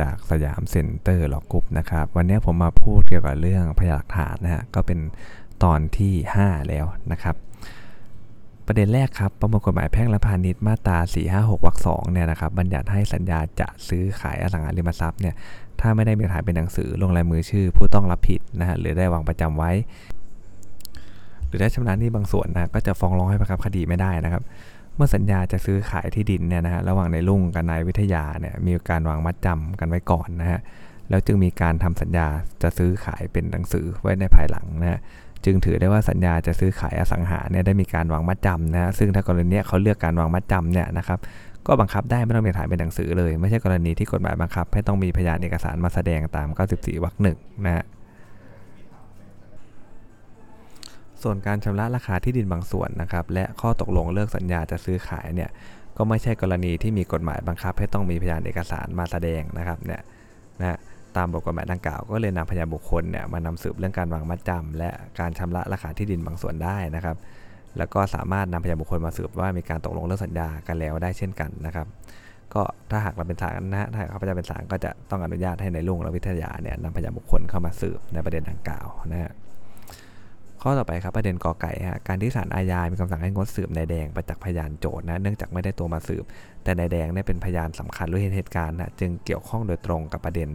จากสยามเซ็นเตอร์ลอว์กรุ๊ปนะครับ วันนี้ผมมาพูดเกี่ยวกับเรื่องพยานหลักฐานนะฮะก็เป็นตอนที่ 5 แล้วนะครับ ประเด็นแรกครับ ประมวลกฎหมายแพ่งและพาณิชย์มาตรา 456วรรค2เนี่ยนะครับบัญญัติให้สัญญาจะซื้อขายอสังหาริมทรัพย์เนี่ยถ้าไม่ได้หลักฐานเป็นหนังสือลงลายมือชื่อ ผู้ต้องรับผิดนะฮะหรือได้วางประจำไว้ หรือได้ชำระหนี้บางส่วนนะก็จะฟ้องร้องให้บังคับคดีไม่ได้นะครับ เมื่อสัญญาจะซื้อขายที่ดินเนี่ยนะฮะระหว่างนายรุ่งกับนายวิทยาเนี่ยมีการวางมัดจำกันไว้ก่อนนะฮะแล้วจึงมีการทำสัญญาจะซื้อขายเป็นหนังสือไว้ในภายหลังนะฮะจึงถือได้ว่าสัญญาจะซื้อขายอสังหาเนี่ยได้มีการวางมัดจำนะฮะซึ่งถ้ากรณีเนี้ยเขาเลือกการวางมัดจำเนี่ยนะครับก็บังคับได้ไม่ต้องมีฐานเป็นหนังสือเลย ไม่ใช่กรณีที่กฎหมายบังคับ ให้ต้องมีพยานเอกสารมาแสดงตาม 94วรรคหนึ่งนะฮะ ส่วนการชำระราคาที่ดินบางส่วนนะครับ และข้อตกลงเลิกสัญญาจะซื้อขายเนี่ยก็ไม่ใช่กรณีที่มีกฎหมายบังคับ ให้ต้องมีพยานเอกสารมาแสดงนะครับเนี่ยนะตามบทกฎหมายดังกล่าวก็เลยนำพยานบุคคลเนี่ยมานำสืบเรื่องการวางมัดจำและการชำระราคาที่ดินบางส่วนได้นะครับ แล้วก็สามารถนำพยานบุคคลมาสืบว่ามีการตกลงเลิกสัญญากันแล้วได้เช่นกันนะครับ ก็ถ้าหากเราเป็นศาลนะฮะถ้าหากเขาพยาเป็นศาลก็จะต้องอนุญาตให้ในลุงและวิทยาเนี่ยนำพยานบุคคลเข้ามาสืบในประเด็นดังกล่าวนะฮะ ข้อต่อไปครับประเด็นกอไก่ฮะการที่ศาลอาญา มีคำสั่งให้งดสืบนายแดงประจักษ์พยานโจทย์นะเนื่องจากไม่ได้ตัวมาสืบ แต่นายแดงเนี่ยเป็นพยานสำคัญรู้เห็นเหตุการณ์นะจึงเกี่ยวข้องโดยตรงกับประเด็น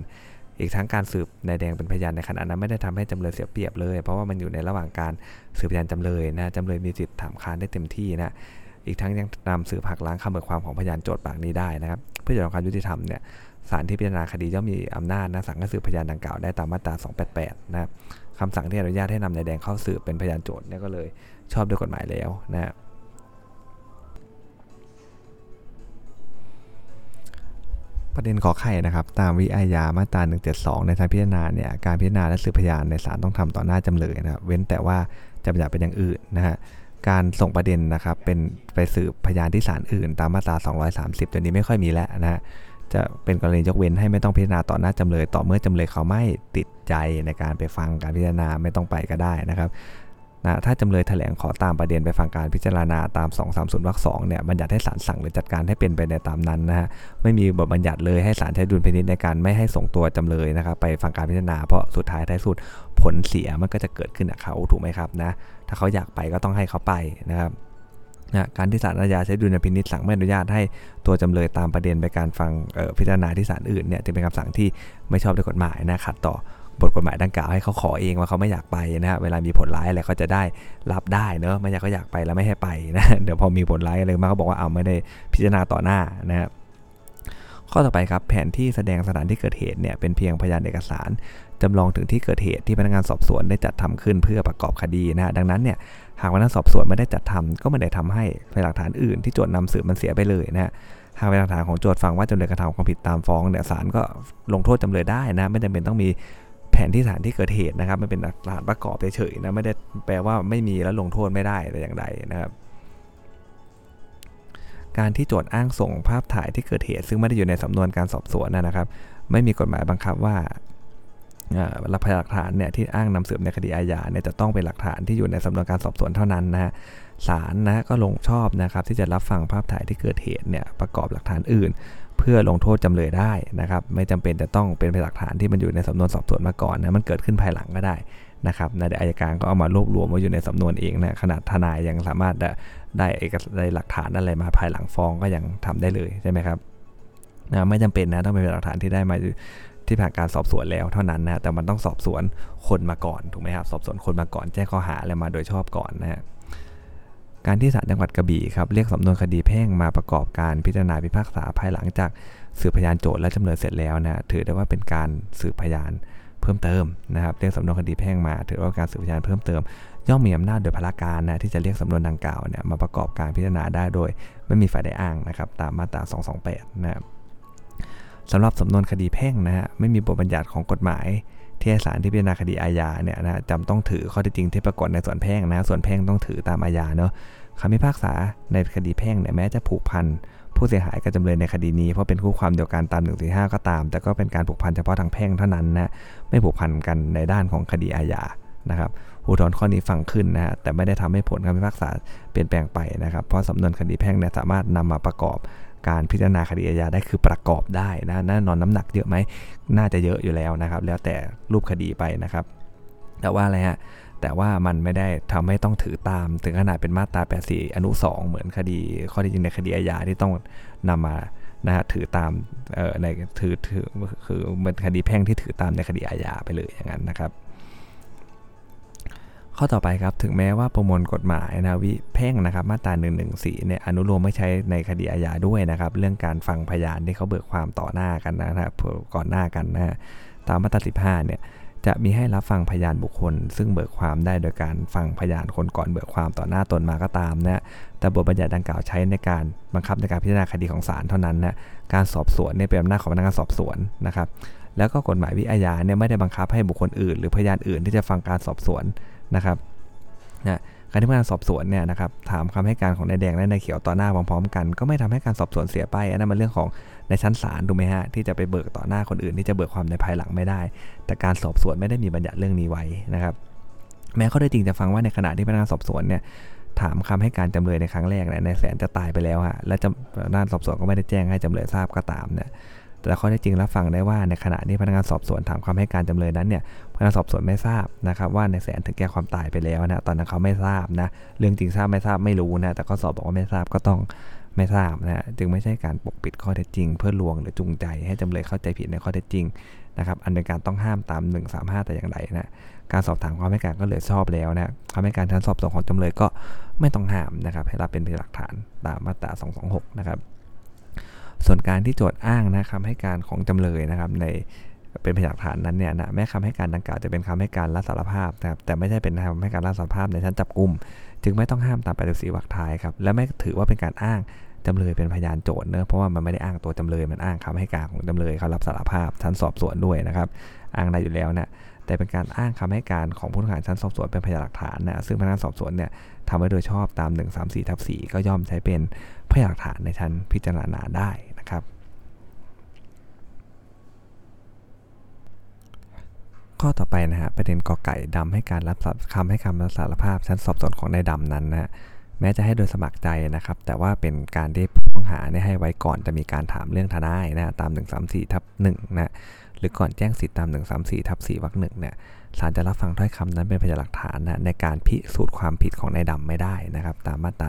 อีกทั้งการสืบนายแดงเป็นพยานในขณะนั้นไม่ได้ทำให้จำเลยเสียเปรียบเลย เพราะว่ามันอยู่ในระหว่างการสืบพยานจำเลยนะจำเลยมีสิทธิ์ถามค้านได้เต็มที่นะอีกทั้งยังนำสืบหักล้างคำเบิกความของพยานโจทย์ปากนี้ได้นะครับเพื่อจะทำความยุติธรรมเนี่ยศาลที่พิจารณาคดีย่อมมีอำนาจนะสั่งให้สืบพยานดังกล่าวได้ตามมาตรา 288 นะครับ คำสั่งที่อนุญาตให้นำนายแดงเข้าสืบเป็นพยานโจทย์เนี่ยก็เลยชอบด้วยกฎหมายแล้วนะฮะประเด็นขอไข่นะครับ ตามวิอาญามาตรา172 ในทางพิจารณาเนี่ยการพิจารณาและสืบพยานในศาลต้องทำต่อหน้าจำเลยนะครับเว้นแต่ว่าจะบัญญัติเป็นอย่างอื่นนะฮะการส่งประเด็นนะครับเป็นไปสืบพยานที่ศาลอื่น ตามมาตรา 230 ตัวนี้ไม่ค่อยมีแล้วนะฮะ จะเป็นกรณียกเว้นให้ไม่ต้องพิจารณาต่อหน้าจำเลย ต่อเมื่อจำเลยเขาไม่ติดใจในการไปฟังการพิจารณาไม่ต้องไปก็ได้นะครับนะถ้าจำเลยแถลงขอตามประเด็นไปฟังการพิจารณาตาม 230วรรคสองเนี่ยบัญญัติให้ศาลสั่งหรือจัดการให้เป็นไปในตามนั้นนะฮะไม่มีบทบัญญัติเลยให้ศาลใช้ดุลพินิจในการไม่ให้ส่งตัวจำเลยนะครับไปฟังการพิจารณาเพราะสุดท้ายท้ายสุดผลเสียมันก็จะเกิดขึ้นกับเขาถูกไหมครับนะถ้าเขาอยากไปก็ต้องให้เขาไปนะครับ นะการที่ศาลอาญาใช้ดุลพินิจสั่งไม่อนุญาตให้ตัวจำเลยตามประเด็นไปการฟังพิจารณาที่ศาลอื่นเนี่ยจะเป็นคำสั่งที่ไม่ชอบด้วยกฎหมายนะขัดต่อบทกฎหมายดังกล่าวให้เขาขอเองว่าเขาไม่อยากไปนะฮะเวลามีผลร้ายอะไรเขาจะได้รับได้เนอะไม่อยากเขาอยากไปแล้วไม่ให้ไปนะเดี๋ยวพอมีผลร้ายอะไรมาเขาบอกว่าเอาไม่ได้พิจารณาต่อหน้านะครับข้อต่อไปครับแผนที่แสดงสถานที่เกิดเหตุเนี่ยเป็นเพียงพยานเอกสารจำลองถึงที่เกิดเหตุที่พนักงานสอบสวนได้จัดทำขึ้นเพื่อประกอบคดีนะฮะดังนั้นเนี่ย หากพนักงานสอบสวนไม่ได้จัดทำก็ไม่ได้ทำให้พยานหลักฐานอื่นที่โจทย์นำสืบมันเสียไปเลยนะฮะหากพยานหลักฐานของโจทย์ฟังว่าจำเลยกระทำความผิดตามฟ้องเนี่ยศาลก็ลงโทษจำเลยได้นะ ไม่จำเป็นต้องมีแผนที่สถานที่เกิดเหตุนะครับมันเป็นหลักฐานประกอบเฉยๆนะไม่ได้แปลว่าไม่มีแล้วลงโทษไม่ได้แต่อย่างใดนะครับการที่โจทย์อ้างส่งภาพถ่ายที่เกิดเหตุ ซึ่งไม่ได้อยู่ในสำนวนการสอบสวนนะครับ ไม่มีกฎหมายบังคับว่า หลักพยานหลักฐานเนี่ยที่อ้างนำสืบในคดีอาญาเนี่ยจะต้องเป็นหลักฐานที่อยู่ในสำนวนการสอบสวนเท่านั้นนะฮะศาลนะก็ลงชอบนะครับที่จะรับฟังภาพถ่ายที่เกิดเหตุเนี่ยประกอบหลักฐานอื่น เพื่อลงโทษจำเลยได้นะครับ ไม่จำเป็นจะต้องเป็นหลักฐานที่มันอยู่ในสำนวนสอบสวนมาก่อนนะมันเกิดขึ้นภายหลังก็ได้นะครับในอายการก็เอามารวบรวมไว้อยู่ในสำนวนเองนะขนาดทนายยังสามารถได้เอกได้หลักฐานอะไรมาภายหลังฟ้องก็ยังทำได้เลยใช่ไหมครับนะไม่จำเป็นนะต้องเป็นหลักฐานที่ได้มา ที่ผ่านการสอบสวนแล้วเท่านั้นนะแต่มันต้องสอบสวนคนมาก่อนถูกไหมครับสอบสวนคนมาก่อนแจ้งข้อหาอะไรมาโดยชอบก่อนนะฮะการที่ศาลจังหวัดกระบี่ครับเรียกสำนวนคดีแพ่งมาประกอบการพิจารณาพิพากษาภายหลังจากสืบพยานโจทย์และจำเลยเสร็จแล้วนะถือได้ว่าเป็นการสืบพยานเพิ่มเติมนะครับเรียกสำนวนคดีแพ่งมา ถือว่าการสืบพยานเพิ่มเติม ย่อมมีอำนาจโดยพละการนะที่จะเรียกสำนวนดังกล่าวเนี่ยมาประกอบการพิจารณาได้โดย ไม่มีฝ่ายใดอ้างนะครับตามมาตรา 228 นะครับ สำหรับสำนวนคดีแพ่งนะฮะไม่มีบทบัญญัติของกฎหมาย ที่ศาลที่พิจารณาคดีอาญาเนี่ยนะจำต้องถือข้อเท็จจริงที่ปรากฏในส่วนแพ่งนะส่วนแพ่งต้องถือตามอาญาเนาะคำพิพากษาในคดีแพ่งเนี่ยแม้จะผูกพันผู้เสียหายกับจำเลยในคดีนี้เพราะเป็นคู่ความเดียวกันตาม145ก็ตาม แต่ก็เป็นการผูกพันเฉพาะทางแพ่งเท่านั้นนะไม่ผูกพันกันในด้านของคดีอาญานะครับอุทธรณ์ข้อนี้ฟังขึ้นนะฮะแต่ไม่ได้ทำให้ผลคำพิพากษาเปลี่ยนแปลงไปนะครับ เพราะสำนวนคดีแพ่งเนี่ยสามารถนำมาประกอบ การพิจารณาคดีอาญาได้คือประกอบได้นะแน่นอนน้ำหนักเยอะไหมน่าจะเยอะอยู่แล้วนะครับ แล้วแต่รูปคดีไปนะครับ แต่ว่าอะไรฮะแต่ว่ามันไม่ได้ทำให้ต้องถือตาม ถึงขนาดเป็นมาตรา 84 อนุ 2 เหมือนคดี ข้อที่จริงในคดีอาญาที่ต้องนำมานะฮะถือตามในถือถือคือเหมือนคดีแพ่งที่ถือตามในคดีอาญาไปเลยอย่างนั้นนะครับ ข้อต่อไปครับถึงแม้ว่าประมวลกฎหมายนะวิแพ่งนะครับมาตรา1นึเนี่ยอนุโลมไม่ใช้ในคดีอาญาด้วยนะครับเรื่องการฟังพยานที่เขาเบิกความต่อหน้ากันนะครับก่อนหน้ากันนะฮะตามมาตรา15เนี่ยจะมีให้รับฟังพยานบุคคล ซึ่งเบิกความได้โดยการฟังพยานคนก่อนเบิกความต่อหน้าตนมาก็ตามนะแต่บทบัญญัติดังกล่าวใช้ในการบังคับในการพิจารณาคดีของศาลเท่านั้นนะการสอบสวนเนี่ยเป็นอำนาจของพนักงานสอบสวนนะครับแล้วก็กฎหมายวิอาญาเนี่ยไม่ได้บังคับให้บุคคลอื่น หรือพยานอื่นที่จะฟังการสอบสวน นะครับนะการที่พนักงานสอบสวนเนี่ยนะครับถามคำให้การของนายแดงและนายเขียวต่อหน้าพร้อมๆกัน ก็ไม่ทำให้การสอบสวนเสียไปอันนั้นมันเรื่องของในชั้นศาลถูกไหมฮะที่จะไปเบิกต่อหน้าคนอื่นที่จะเบิกความในภายหลังไม่ได้ แต่การสอบสวนไม่ได้มีบัญญัติเรื่องนี้ไว้นะครับ แม้ข้อได้จริงจะฟังว่าในขณะที่พนักงานสอบสวนเนี่ยถามคำให้การจำเลยในครั้งแรกเนี่ยในแสนจะตายไปแล้วฮะและจำด้าสอบสวนก็ไม่ได้แจ้งให้จำเลยทราบก็ตามเนี่ย แต่ข้อได้จริงรับฟังได้ว่าในขณะที่พนักงานสอบสวนถามคำให้การจำเลยนั้นเนี่ยพนักงานสอบสวนไม่ทราบนะครับว่าในแสนถึงแก่ความตายไปแล้วนะตอนนั้นเขาไม่ทราบนะเรื่องจริงทราบไม่ทราบไม่รู้นะแต่ข้อสอบบอกว่าไม่ทราบก็ต้องไม่ทราบนะจึงไม่ใช่การปกปิดข้อเท็จจริง เพื่อลวงหรือจูงใจ ให้จำเลยเข้าใจผิดในข้อเท็จจริงนะครับอันเป็นการต้องห้ามตาม 135 แต่อย่างใดนะการสอบถามความให้การก็เหลือชอบแล้วนะคำให้การชั้นสอบสวนของจำเลยก็ไม่ต้องห้ามนะครับให้รับเป็นพยานหลักฐานตามมาตรา 226 นะครับ ส่วนการที่โจทย์อ้างนะคำให้การของจำเลยนะครับในเป็นพยานหลักฐานนั้นเนี่ยนะแม้คำให้การดังกล่าวจะเป็นคำให้การรับสารภาพนะครับแต่ไม่ใช่เป็นคำให้การรับสารภาพในชั้นจับกลุ่มจึงไม่ต้องห้ามตามปฏิสีวรรคท้ายครับและไม่ถือว่าเป็นการอ้างจำเลยเป็นพยานโจทย์เนอะเพราะว่ามันไม่ได้อ้างตัวจำเลยมันอ้างคำให้การของจำเลยเขารับสารภาพชั้นสอบสวนด้วยนะครับอ้างได้อยู่แล้วนะแต่เป็นการอ้างคำให้การของผู้ต้องหาชั้นสอบสวนเป็นพยานหลักฐานนะซึ่งพนักงานสอบสวนเนี่ยทำไว้โดยชอบตาม 134ทับ4ก็ย่อมใช้เป็นพยานหลักฐานในชั้นพิจารณาได้ นะครับ ข้อต่อไปนะฮะประเด็นกอไก่ดำให้การรับคำให้คำรับสารภาพชั้นสอบสวนของนายดำนั้นนะแม้จะให้โดยสมัครใจนะครับ แต่ว่าเป็นการที่ผู้ต้องหาให้ไว้ก่อนจะมีการถามเรื่องทนายนะตาม 134ทับ1นะหรือก่อนแจ้งสิทธิตาม 134ทับ4วรรคหนึ่งเนี่ยศาลจะรับฟังถ้อยคำนั้นเป็นพยานหลักฐานนะในการพิสูจน์ความผิดของนายดำไม่ได้นะครับ ตามมาตรา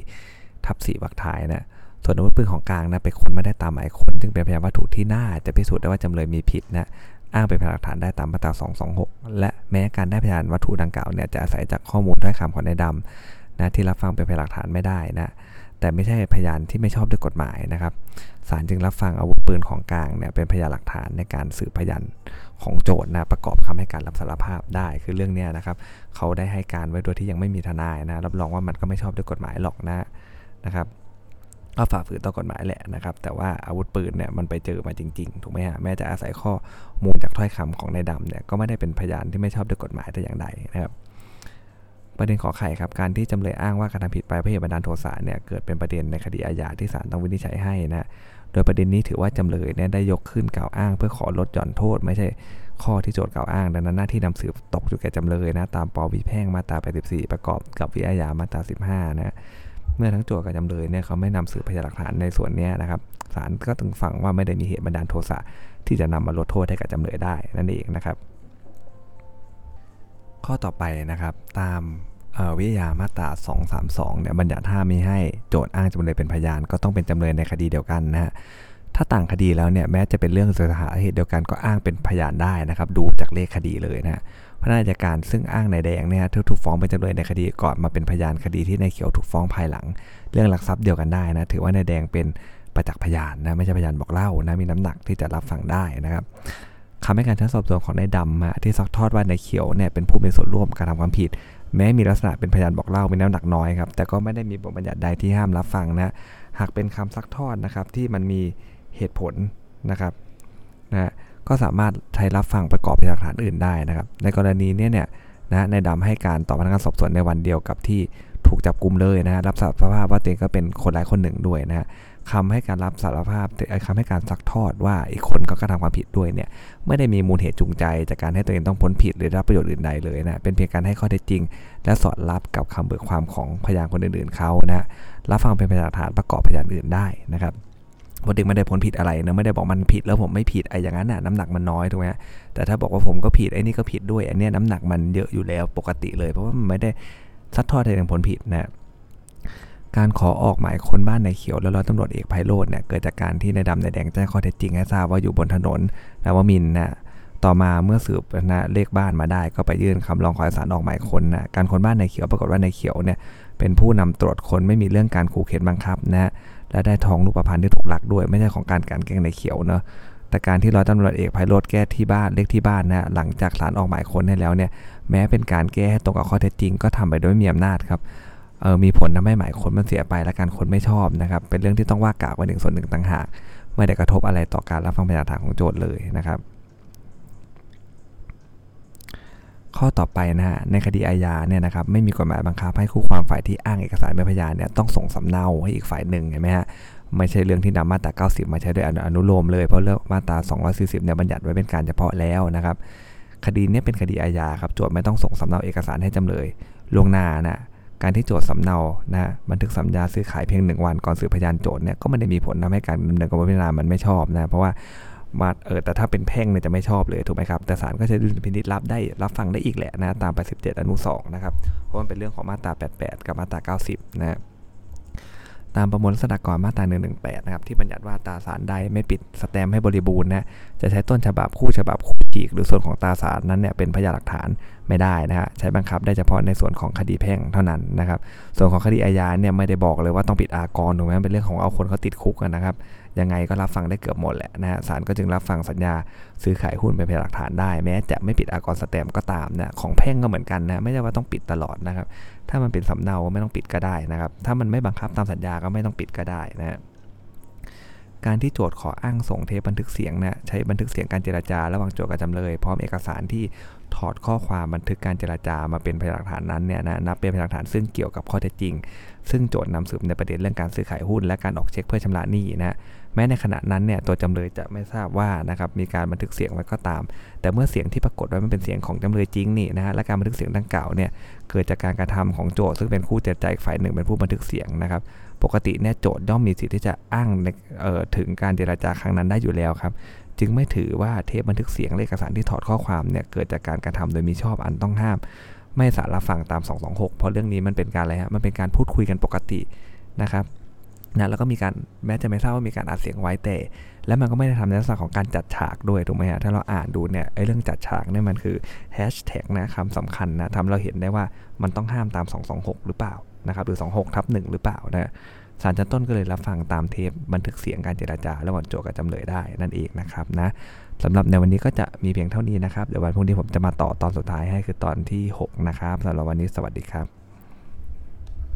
134ทับ4วรรคท้ายนะ ส่วนอาวุธปืนของกลางนะไปค้นไม่ได้ตามหมายค้นจึงเป็นพยานวัตถุที่น่าจะพิสูจน์ได้ว่าจำเลยมีผิดนะอ้างเป็นพยานหลักฐานได้ตามมาตรา 226 และแม้การได้พยานวัตถุดังกล่าวเนี่ยจะอาศัยจากข้อมูลถ้อยคำของนายดำนะที่รับฟังเป็นพยานหลักฐานไม่ได้นะแต่ไม่ใช่พยานที่ไม่ชอบด้วยกฎหมายนะครับศาลจึงรับฟังอาวุธปืนของกลางเนี่ยเป็นพยานหลักฐานในการสืบพยานของโจทย์นะประกอบคำให้การรับสารภาพได้คือเรื่องนี้นะครับเขาได้ให้การไว้โดยที่ยังไม่มีทนายนะรับรองว่ามันก็ไม่ชอบด้วยกฎหมายหรอกนะนะครับ ก็ฝ่าฝืนต่อกฎหมายแหละนะครับ แต่ว่าอาวุธปืนเนี่ยมันไปเจอมาจริงๆ ถูกไหมฮะแม้จะอาศัยข้อมูลจากถ้อยคำของนายดำเนี่ยก็ไม่ได้เป็นพยานที่ไม่ชอบด้วยกฎหมายแต่อย่างใดนะครับ ประเด็นขอไข่ครับการที่จำเลยอ้างว่าการทำผิดไปเพราะเหตุบันดาลโทสะเนี่ยเกิดเป็นประเด็นในคดีอาญาที่ศาลต้องวินิจฉัยให้นะโดยประเด็นนี้ถือว่าจำเลยเนี่ยได้ยกขึ้นกล่าวอ้าง เพื่อขอลดหย่อนโทษ ไม่ใช่ข้อที่โจทย์กล่าวอ้าง ดังนั้นหน้าที่นำสืบตกอยู่แก่จำเลยนะตามปวิแพ่งมาตรา84ประกอบกับวิอาญามาตรา15นะ เมื่อทั้งโจทย์กับจำเลยเนี่ยเขาไม่นำสืบพยานหลักฐานในส่วนนี้นะครับศาลก็ถึงฟังว่าไม่ได้มีเหตุบันดาลโทสะที่จะนำมาลดโทษให้กับจำเลยได้นั่นเองนะครับ ข้อต่อไปนะครับตามวิทยามาตรา 232 เนี่ยบัญญัติห้ามไมีให้โจทย์อ้างจำเลยเป็นพยาน ก็ต้องเป็นจำเลยในคดีเดียวกันนะฮะถ้าต่างคดีแล้วเนี่ยแม้จะเป็นเรื่องสถาเหตุเดียวกันก็อ้างเป็นพยานได้นะครับ ดูจากเลขคดีเลยนะ พนักงานการซึ่งอ้างในแดงเนี่ยถูกฟ้องเป็นจำเลยในคดีก่อนมาเป็นพยานคดีที่ในเขียวถูกฟ้องภายหลัง เรื่องหลักทรัพย์เดียวกันได้นะถือว่าในแดงเป็นประจักษ์พยานนะไม่ใช่พยานบอกเล่านะมีน้ำหนักที่จะรับฟังได้นะครับคำให้การชั้นสอบสวนของนายดำที่ซักทอดว่าในเขียวเนี่ยเป็นผู้มีส่วนร่วมการทำความผิด แม้มีลักษณะเป็นพยานบอกเล่ามีน้ำหนักน้อยครับแต่ก็ไม่ได้มีบทบัญญัติใดที่ห้ามรับฟังนะหากเป็นคำซักทอดนะครับที่มันมีเหตุผลนะครับ ก็สามารถใช้รับฟังประกอบพยานหลักฐานอื่นได้นะครับ ในกรณีนี้เนี่ยนะในดำให้การต่อพนักงานสอบสวนในวันเดียวกับที่ถูกจับกลุ่มเลยนะรับสารภาพว่าตัวเองก็เป็นคนร้ายคนหนึ่งด้วยนะคำให้การรับสารภาพคำให้การซักทอดว่าอีกคนก็กระทำความผิดด้วยเนี่ยไม่ได้มีมูลเหตุจูงใจ จากการให้ตัวเองต้องพ้นผิดหรือรับประโยชน์อื่นใดเลยนะเป็นเพียงการให้ข้อเท็จจริง และสอดรับกับคำเบิกความของพยานคนอื่นๆเขานะรับฟังเป็นพยานฐานประกอบพยานอื่นได้นะครับ พอเด็กไม่ได้พ้นผิดอะไรนะไม่ได้บอกมันผิดแล้วผมไม่ผิดไอ้อย่างนั้นน่ะน้ำหนักมันน้อยถูกไหมแต่ถ้าบอกว่าผมก็ผิดไอ้นี่ก็ผิดด้วยอันนี้น้ำหนักมันเยอะอยู่แล้วปกติเลย เพราะว่ามันไม่ได้ซัดทอดให้ถึงผลผิดนะการขอออกหมายค้นบ้านในเขียวแล้วร้อยตำรวจเอกไพโรจน์เนี่ยเกิดจากการที่ในดำในแดงแจ้งข้อเท็จจริงให้ทราบว่าอยู่บนถนนนวมินนะต่อมาเมื่อสืบนะเลขบ้านมาได้ ก็ไปยื่นคำร้องขอสารออกหมายค้นนะการค้นบ้านในเขียวปรากฏว่าในเขียวเนี่ยเป็นผู้นำตรวจคนไม่มีเรื่องการขู่เข็นบังคับนะ และได้ทองรูปพรรณที่ถูกลักด้วย ไม่ใช่ของการการแกล้งในเขียวเนาะแต่การที่ร้อยตำรวจเอกไพโรธแก้ที่บ้านเลขที่บ้านนะหลังจากศาลออกหมายค้นให้แล้วเนี่ยแม้เป็นการแก้ให้ตรงกับข้อเท็จจริง ก็ทำไปโดยมีอำนาจครับเออมีผลทำให้หมายค้นมันเสียไปและการค้นไม่ชอบนะครับเป็นเรื่องที่ต้องว่ากล่าวไว้หนึ่งส่วนหนึ่งต่างหาก ไม่ได้กระทบอะไรต่อการรับฟังพยานฐานของโจทย์เลยนะครับ ข้อต่อไปนะฮะในคดีอาญาเนี่ยนะครับไม่มีกฎหมายบังคับให้คู่ความฝ่ายที่อ้างเอกสารเป็นพยานเนี่ยต้องส่งสำเนาให้อีกฝ่ายหนึ่งเห็นไหมฮะไม่ใช่เรื่องที่นำมาตรา 90 มาใช้โดยอนุโลมเลยเพราะเรื่องมาตรา 240 เนี่ยบัญญัติไว้เป็นการเฉพาะแล้วนะครับคดีนี้เป็นคดีอาญาครับโจทย์ไม่ต้องส่งสำเนาเอกสารให้จำเลยล่วงหน้านะการที่โจทย์สำเนานะบันทึกสัญญาซื้อขายเพียงหนึ่งวันก่อนสืบพยานโจทย์เนี่ยก็ไม่ได้มีผลทำให้การดำเนินการพิจารณามันไม่ชอบนะเพราะว่า มาเออแต่ถ้าเป็นแพ่งเนี่ยจะไม่ชอบเลยถูกไหมครับ แต่ศาลก็จะดุลพินิจรับได้รับฟังได้อีกแหละนะตาม87อนุ 2 นะครับ เพราะมันเป็นเรื่องของมาตรา 88 กับมาตรา 90 นะตามประมวลรัษฎากรมาตรา118 นะครับ ที่บัญญัติว่าตาสารใดไม่ปิดสแตมให้บริบูรณ์นะ จะใช้ต้นฉบับคู่ฉบับคู่ฉีก หรือส่วนของตาสารนั้นเนี่ยเป็นพยานหลักฐานไม่ได้นะฮะ ใช้บังคับได้เฉพาะในส่วนของคดีแพ่งเท่านั้นนะครับ ส่วนของคดีอาญาเนี่ยไม่ได้บอกเลยว่าต้องปิดอากรถูกไหมเป็นเรื่องของเอาคนเขาติดคุกกันนะครับ ยังไงก็รับฟังได้เกือบหมดแหละนะฮะศาลก็จึงรับฟังสัญญาซื้อขายหุ้นเป็นพยานหลักฐานได้ แม้จะไม่ปิดอากรสแตมก็ตามนะของแพ่งก็เหมือนกันนะไม่ใช่ว่าต้องปิดตลอดนะครับ ถ้ามันเป็นสำเนาไม่ต้องปิดก็ได้นะครับ ถ้ามันไม่บังคับตามสัญญาก็ไม่ต้องปิดก็ได้นะการที่โจทย์ขออ้างส่งเทปบันทึกเสียงนะใช้บันทึกเสียงการเจราจาระหว่างโจทย์กับจำเลย พร้อมเอกสารที่ถอดข้อความบันทึกการเจราจามาเป็นพยานหลักฐานนั้นเนี่ยนะนับเป็นพยานหลักฐานซึ่งเกี่ยวกับข้อเท็จจริง ซึ่งโจทย์นำสืบในประเด็นเรื่องการซื้อขายหุ้นและการออกเช็คเพื่อชำระหนี้นะ แม้ในขณะนั้นเนี่ยตัวจำเลยจะไม่ทราบว่านะครับมีการบันทึกเสียงไว้ก็ตาม แต่เมื่อเสียงที่ปรากฏไว้มันเป็นเสียงของจำเลยจริงนี่นะฮะและการบันทึกเสียงดังกล่าวเนี่ยเกิดจากการกระทำของโจทย์ซึ่งเป็นคู่เจรจาอีกฝ่ายหนึ่งเป็นผู้บันทึกเสียงนะครับปกติเนี่ยโจทย่อมมีสิทธิ์ที่จะอ้างถึงการเจรจาครั้งนั้นได้อยู่แล้วครับจึงไม่ถือว่าเทปบันทึกเสียงเอกสารที่ถอดข้อความเนี่ยเกิดจากการกระทำโดยมีชอบอันต้องห้าม ไม่สารฟังตาม 226 เพราะเรื่องนี้มันเป็นการอะไรฮะมันเป็นการพูดคุยกันปกตินะครับ นะแล้วก็มีการแม้จะไม่ทราบว่ามีการอัดเสียงไว้แต่ และมันก็ไม่ได้ทำในลักษณะของการจัดฉากด้วยถูกไหมฮะถ้าเราอ่านดูเนี่ยไอ้เรื่องจัดฉากเนี่ยมันคือแฮชแท็กนะคำสำคัญนะทำเราเห็นได้ว่ามันต้องห้ามตาม 226 หรือเปล่านะครับหรือ 26ทับ1หรือเปล่านะศาลชั้นต้นก็เลยรับฟังตามเทปบันทึกเสียงการเจราจาระหว่างโจก์กับจำเลยได้นั่นเองนะครับนะสำหรับในวันนี้ก็จะมีเพียงเท่านี้นะครับเดี๋ยววันพรุ่งนี้ผมจะมาต่อตอนสุดท้ายให้คือตอนที่ 6 นะครับสำหรับวันนี้สวัสดีครับ